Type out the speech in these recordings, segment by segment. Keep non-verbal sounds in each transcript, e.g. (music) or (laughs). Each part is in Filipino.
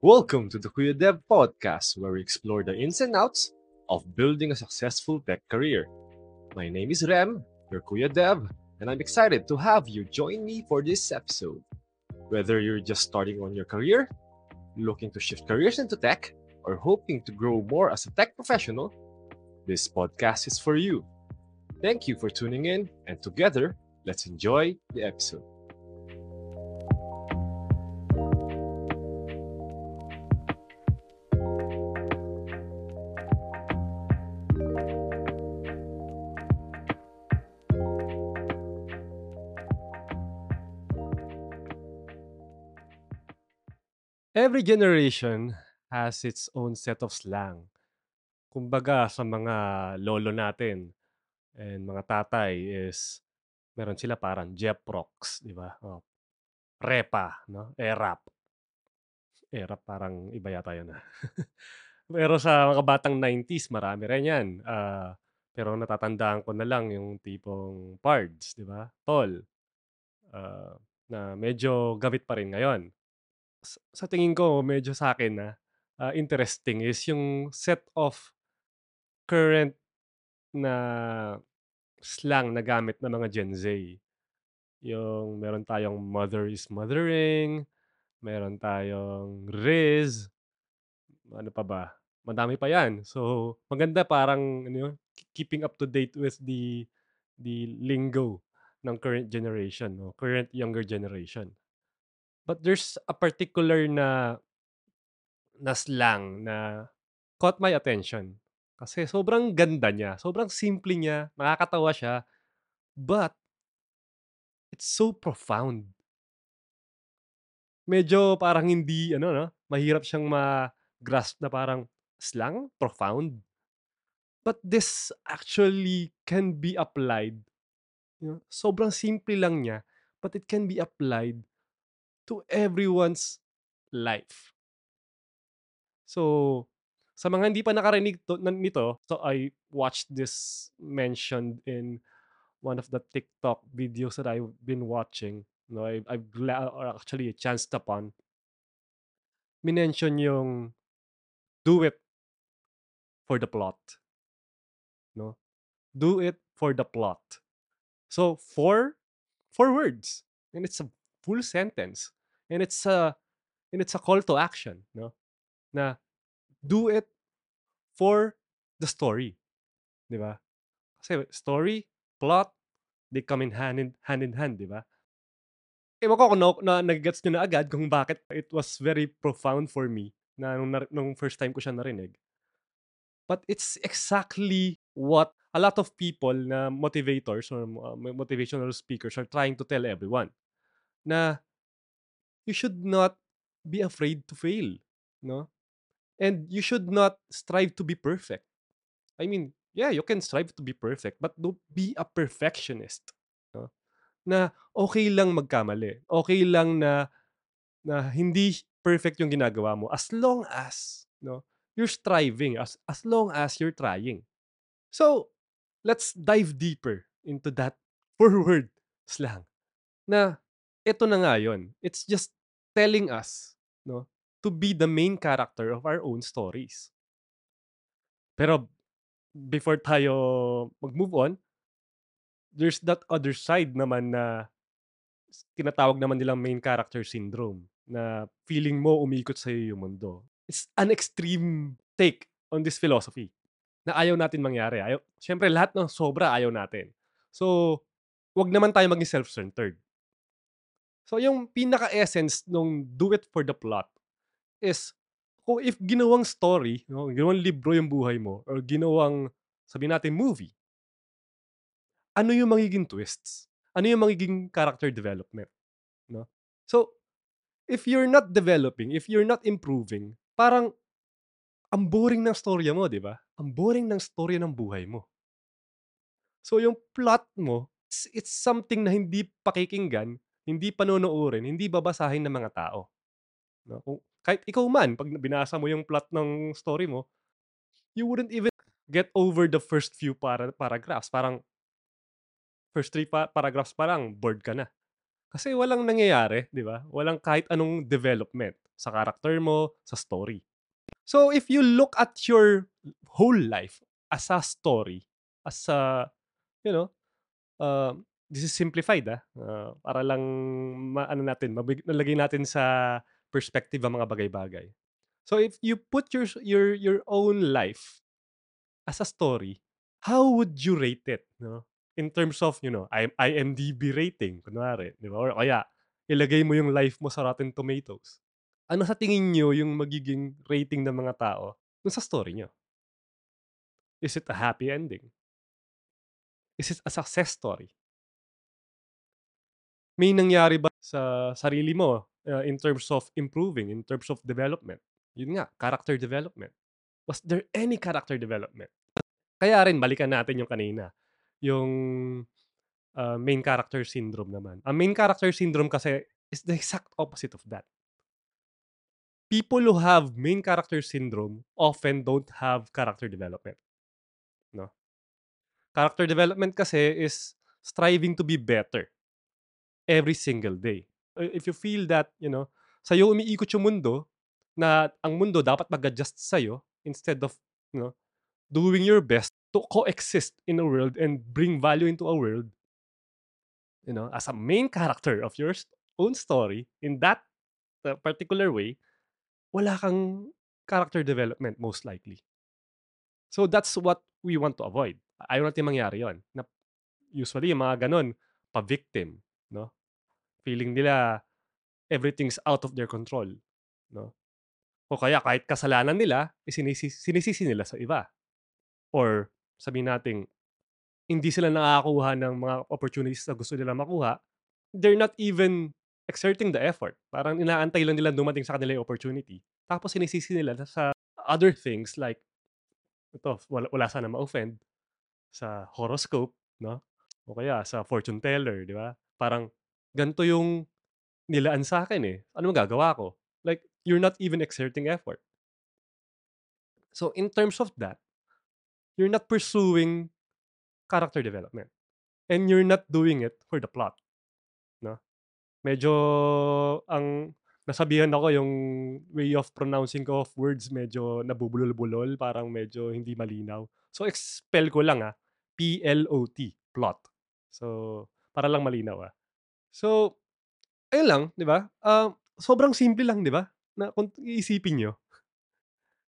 Welcome to the Kuya Dev podcast, where we explore the ins and outs of building a successful tech career. My name is Rem, your Kuya Dev, and I'm excited to have you join me for this episode. Whether you're just starting on your career, looking to shift careers into tech, or hoping to grow more as a tech professional, this podcast is for you. Thank you for tuning in, and together, let's enjoy the episode. Every generation has its own set of slang. Kumbaga sa mga lolo natin and mga tatay is meron sila parang Jeprox, di ba? Oh, Repa, no? Erap. Erap parang iba yata yun ah. (laughs) pero sa mga batang 90s, marami rin yan. Uh, pero natatandaan ko na lang yung tipong Pards, di ba? Tol. Uh, na medyo gamit pa rin ngayon sa tingin ko medyo sa akin na uh, interesting is yung set of current na slang na gamit ng mga Gen Z. Yung meron tayong mother is mothering, meron tayong Riz, ano pa ba? Madami pa yan. So, maganda parang ano, keeping up to date with the the lingo ng current generation, no? current younger generation. But there's a particular na na slang na caught my attention. Kasi sobrang ganda niya, sobrang simple niya, nakakatawa siya, but it's so profound. Medyo parang hindi ano 'no, mahirap siyang ma-grasp na parang slang, profound. But this actually can be applied. You know, sobrang simple lang niya, but it can be applied to everyone's life. So, sa mga hindi pa nakarinig to, nito, so I watched this mentioned in one of the TikTok videos that I've been watching. No, I, I've or actually chanced upon. Minention yung do it for the plot. No? Do it for the plot. So, four, four words. And it's a full sentence. And it's a and it's a call to action, no? Na do it for the story. 'Di ba? Kasi story, plot, they come in hand in hand, in hand 'di ba? Ewan ko kung no, na, nag-gets nyo na agad kung bakit it was very profound for me na nung, nung first time ko siya narinig. But it's exactly what a lot of people na motivators or uh, motivational speakers are trying to tell everyone. Na you should not be afraid to fail, no? And you should not strive to be perfect. I mean, yeah, you can strive to be perfect, but don't be a perfectionist. No? Na okay lang magkamali. Okay lang na na hindi perfect yung ginagawa mo as long as no you're striving as as long as you're trying. So, let's dive deeper into that (laughs) forward slang. Na ito na nga yun. It's just telling us no to be the main character of our own stories. Pero before tayo mag-move on, there's that other side naman na tinatawag naman nilang main character syndrome na feeling mo umikot sa iyo yung mundo. It's an extreme take on this philosophy na ayaw natin mangyari. Ayaw, Siyempre, lahat ng sobra ayaw natin. So, wag naman tayo maging self-centered. So yung pinaka-essence nung do it for the plot is kung if ginawang story, no, ginawang libro yung buhay mo or ginawang sabi natin movie, ano yung magiging twists? Ano yung magiging character development? No? So, if you're not developing, if you're not improving, parang ang boring ng storya mo, di ba? Ang boring ng storya ng buhay mo. So, yung plot mo, it's, it's something na hindi pakikinggan hindi panonoorin, hindi babasahin ng mga tao. No? Kung, kahit ikaw man, pag binasa mo yung plot ng story mo, you wouldn't even get over the first few para paragraphs. Parang, first three pa- paragraphs pa lang, bored ka na. Kasi walang nangyayari, 'di ba? Walang kahit anong development sa character mo, sa story. So, if you look at your whole life as a story, as a, you know, um, this is simplified, ah, ah, para lang maano natin, mabig malagay natin sa perspective ang mga bagay-bagay. So, if you put your your your own life as a story, how would you rate it, 'no? In terms of, you know, I IMDb rating kunwari, 'di ba? Or kaya ilagay mo yung life mo sa Rotten Tomatoes. Ano sa tingin niyo yung magiging rating ng mga tao dun sa story niyo? Is it a happy ending? Is it a success story? May nangyari ba sa sarili mo, uh, in terms of improving, in terms of development? Yun nga, character development. Was there any character development? Kaya rin balikan natin yung kanina, yung, ah, main character syndrome naman. Ang main character syndrome kasi is the exact opposite of that. People who have main character syndrome often don't have character development. 'No? Character development kasi is striving to be better every single day. Uh, if you feel that, you know, sa'yo umiikot yung mundo, na ang mundo dapat mag-adjust sa'yo instead of, you know, doing your best to coexist in a world and bring value into a world you know, as a main character of your own story in that, uh, particular way, wala kang character development most likely. So, that's what we want to avoid. Ayaw nating mangyari yun, na usually yung mga gano'n, pa-victim? Feeling nila everything's out of their control, 'no? O kaya kahit kasalanan nila, eh, sinisi sinisisi nila sa iba. Or sabihin nating hindi sila nakakakuha ng mga opportunities na gusto nilang makuha, they're not even exerting the effort. Parang inaantay lang nilang dumating sa kanila yung opportunity. Tapos sinisisi nila sa other things like ito, wala wala sanang ma-offend, sa horoscope, 'no? O kaya sa fortune teller, 'di ba? Parang ganito yung nilaan sa'kin, eh, ano magagawa ko? Like, you're not even exerting effort. So, in terms of that, you're not pursuing character development. And you're not doing it for the plot, 'no? Medyo ang nasabihan ako yung way of pronouncing ko of words medyo nabubulol-bulol, parang medyo hindi malinaw. So, spell ko lang, ah, P-L-O-T, plot. So, para lang malinaw, ah. So, ayun lang, 'di ba? Ah, sobrang simple lang, 'di ba? Na kung iisipin niyo.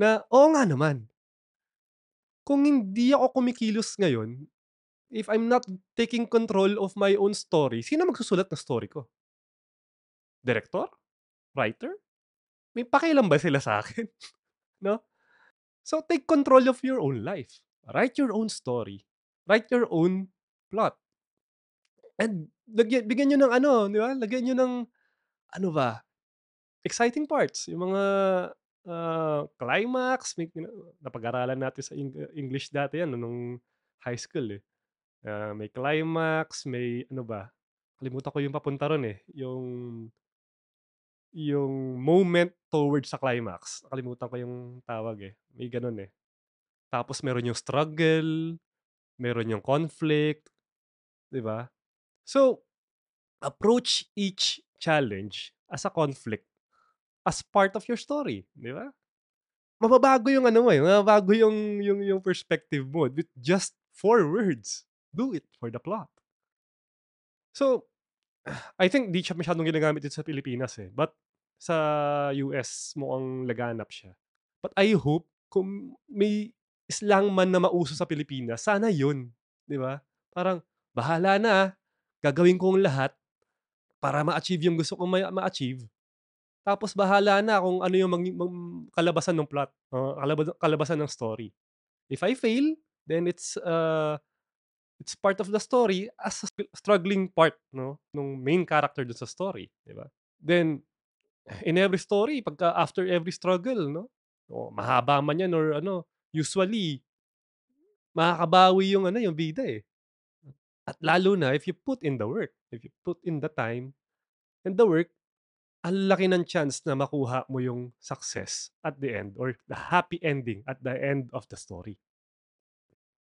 Na, oo nga naman. Kung hindi ako kumikilos ngayon, if I'm not taking control of my own story, sino magsusulat ng story ko? Direktor? Writer? May pakialam ba sila sa'kin? (laughs) 'No? So, take control of your own life. Write your own story. Write your own plot. And lagyan bigyan niyo ng ano, 'di ba? Lagyan niyo ng ano ba, exciting parts, yung mga, ah, climax, may napag-aralan natin sa Eng English dati 'yan nung high school, eh. Ah, may climax, may ano ba, kalimutan ko yung papunta ro'n, eh, yung yung moment towards sa climax. Nakalimutan ko yung tawag, eh, may gano'n, eh. Tapos meron yung struggle, meron yung conflict, 'di ba? So, approach each challenge as a conflict, as part of your story, 'di ba? Mababago yung ano mo, eh, mababago yung yung yung perspective mo with just 4 words, "Do it for the plot." So, I think 'di siya masyadong ginagamit dito sa Pilipinas, eh, but sa US mukhang laganap siya. But I hope kung may slang man na mauso sa Pilipinas, sana yun, 'di ba? Parang, "Bahala na, ah, gagawin ko ang lahat para ma-achieve yung gusto kong ma ma-achieve. Tapos bahala na kung ano yung mangi mang kalabasan nung plot, oo, kalaba kalabasan ng story. If I fail, then it's, uh, it's part of the story as a struggling part 'no, nung main character dun sa story, 'di ba? Then, in every story pagka after every struggle 'no, o mahaba man 'yan or ano, usually makakabawi yung ano, yung bida, eh. At lalo na if you put in the work, if you put in the time and the work, ang laki ng chance na makuha mo yung success at the end or the happy ending at the end of the story.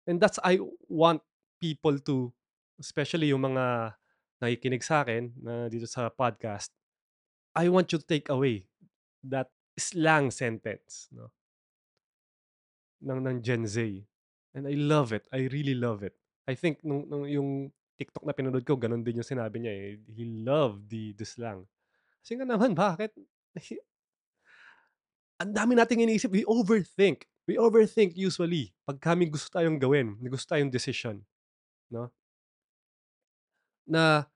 And that's I want people to especially yung mga nakikinig sa akin na dito sa podcast, I want you to take away that slang sentence, no? Ng, ng Gen Z. And I love it. I really love it. I think nung, nung yung TikTok na pinanood ko, ganun din yung sinabi niya eh. He loved the, the slang. Kasi nga naman, bakit? Ang dami nating iniisip. We overthink. We overthink usually. Pag kami gusto tayong gawin, gusto tayong decision. No? Na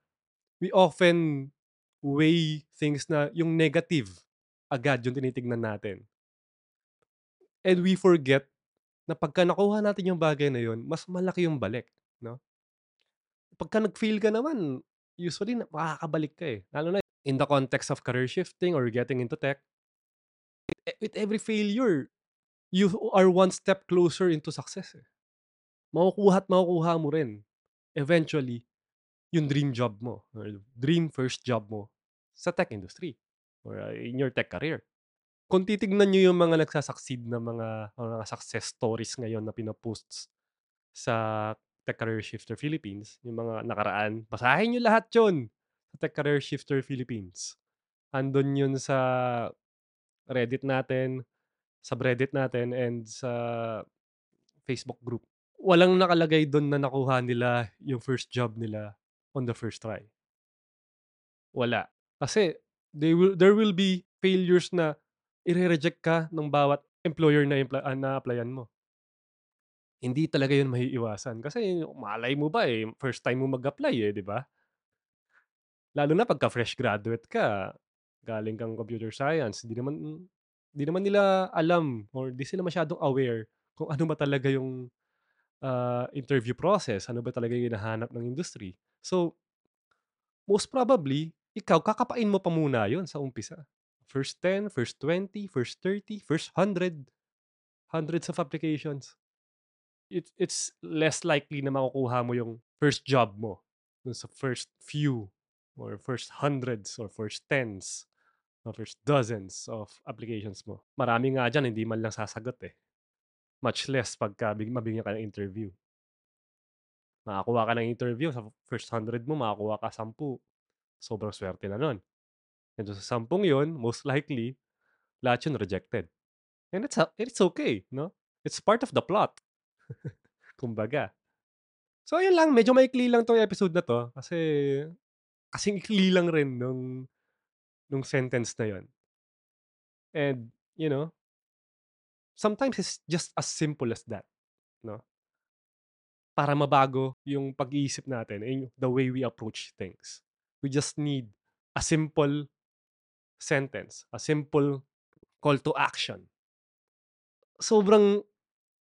we often weigh things na yung negative agad yung tinitignan natin. And we forget na pagka nakuha natin yung bagay na yun, mas malaki yung balik. No? Pagka nag-fail ka naman, usually makakabalik ka eh. Lalo na in the context of career shifting or getting into tech, with every failure, you are one step closer into success. Eh. Makukuha at makukuha mo rin, eventually, yung dream job mo, or dream first job mo sa tech industry, or uh, in your tech career. Kung titignan nyo yung mga nagsasucceed na mga, mga success stories ngayon na pinaposts sa Tech Career Shifter Philippines, yung mga nakaraan, basahin nyo lahat yun sa Tech Career Shifter Philippines. Andun yun sa Reddit natin, subreddit natin, and sa Facebook group. Walang nakalagay doon na nakuha nila yung first job nila on the first try. Wala. Kasi they will, there will be failures na i-reject ka ng bawat employer na, impl- uh, na-applyan mo. Hindi talaga yun maiiwasan. Kasi malay mo ba eh, first time mo mag-apply eh, di ba? Lalo na pagka fresh graduate ka, galing kang computer science, hindi naman hindi naman nila alam or di sila masyadong aware kung ano ba talaga yung uh, interview process, ano ba talaga yung hinahanap ng industry. So, most probably, ikaw, kakapain mo pa muna yon sa umpisa. First 10, first 20, first 30, first 100. Hundreds of applications. It, it's less likely na makukuha mo yung first job mo dun sa first few or first hundreds or first tens offers dozens of applications mo. Marami nga dyan, hindi man lang sasagot eh. Much less pagka mabigyan ka ng interview. Makakuha ka ng interview, sa first 100 mo, makakuha ka 10. Sobrang swerte na nun. And sa 10 yun, most likely, lahat yun rejected. And it's, it's okay, no? It's part of the plot. (laughs) Kumbaga. So, ayun lang. Medyo maikli lang tong episode na to. Kasi, kasing ikli lang rin nung nung sentence na yon. And, you know, sometimes it's just as simple as that, no? Para mabago yung pag-iisip natin and the way we approach things. We just need a simple sentence, a simple call to action. Sobrang,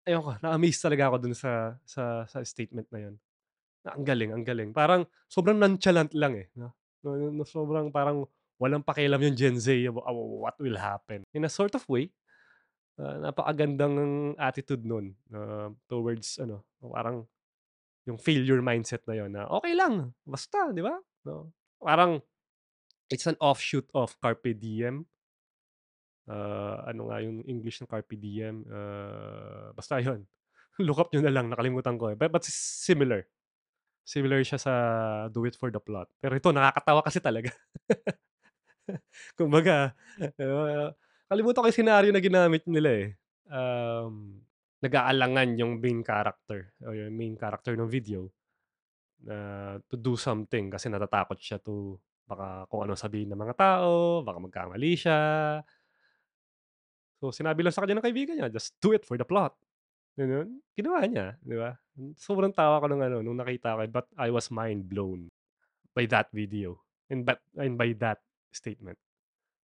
ayun ko, na-amaze talaga ako dun sa, sa, sa statement na yun. Ang galing, ang galing. Parang sobrang nonchalant lang eh. No? Sobrang parang walang pakialam yung Gen Z about what will happen. In a sort of way, uh, napakagandang attitude nun uh, towards ano, parang yung failure mindset na yon na okay lang, basta, di ba? No? Parang it's an offshoot of Carpe Diem. Uh, ano nga yung English ng Carpe Diem? Uh, basta yon (laughs) Look up nyo na lang, nakalimutan ko. Eh. But, but similar. Similar siya sa Do It For The Plot. Pero ito, nakakatawa kasi talaga. (laughs) Kumbaga, uh, kalimutan ko yung scenario na ginamit nila eh. Um, nag-aalangan yung main character o yung main character ng video na to do something kasi natatakot siya to baka kung ano sabihin ng mga tao, baka magkamali siya. So, sinabi lang sa kanya ng kaibigan niya, just do it for the plot. Ganun. Ginawa niya, di ba? Sobrang tawa ko nung ano, nung nakita ko, but I was mind blown by that video. And, but, and by that statement.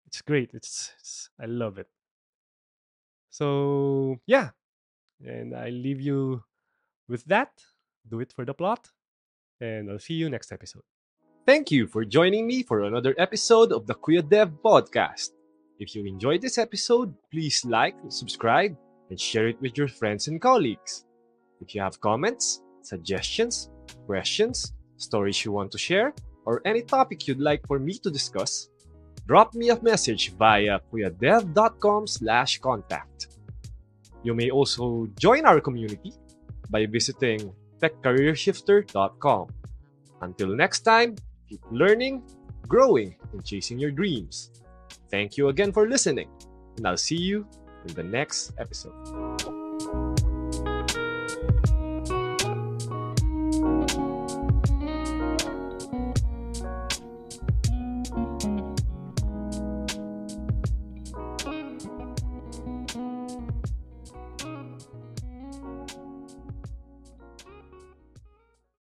It's great. It's, it's I love it. So yeah, and I leave you with that. Do it for the plot, and I'll see you next episode. Thank you for joining me for another episode of the Queer Dev Podcast. If you enjoyed this episode, please like, subscribe, and share it with your friends and colleagues. If you have comments, suggestions, questions, stories you want to share, or any topic you'd like for me to discuss, drop me a message via kuyadev.com slash contact. You may also join our community by visiting techcareershifter.com. Until next time, keep learning, growing, and chasing your dreams. Thank you again for listening, and I'll see you in the next episode.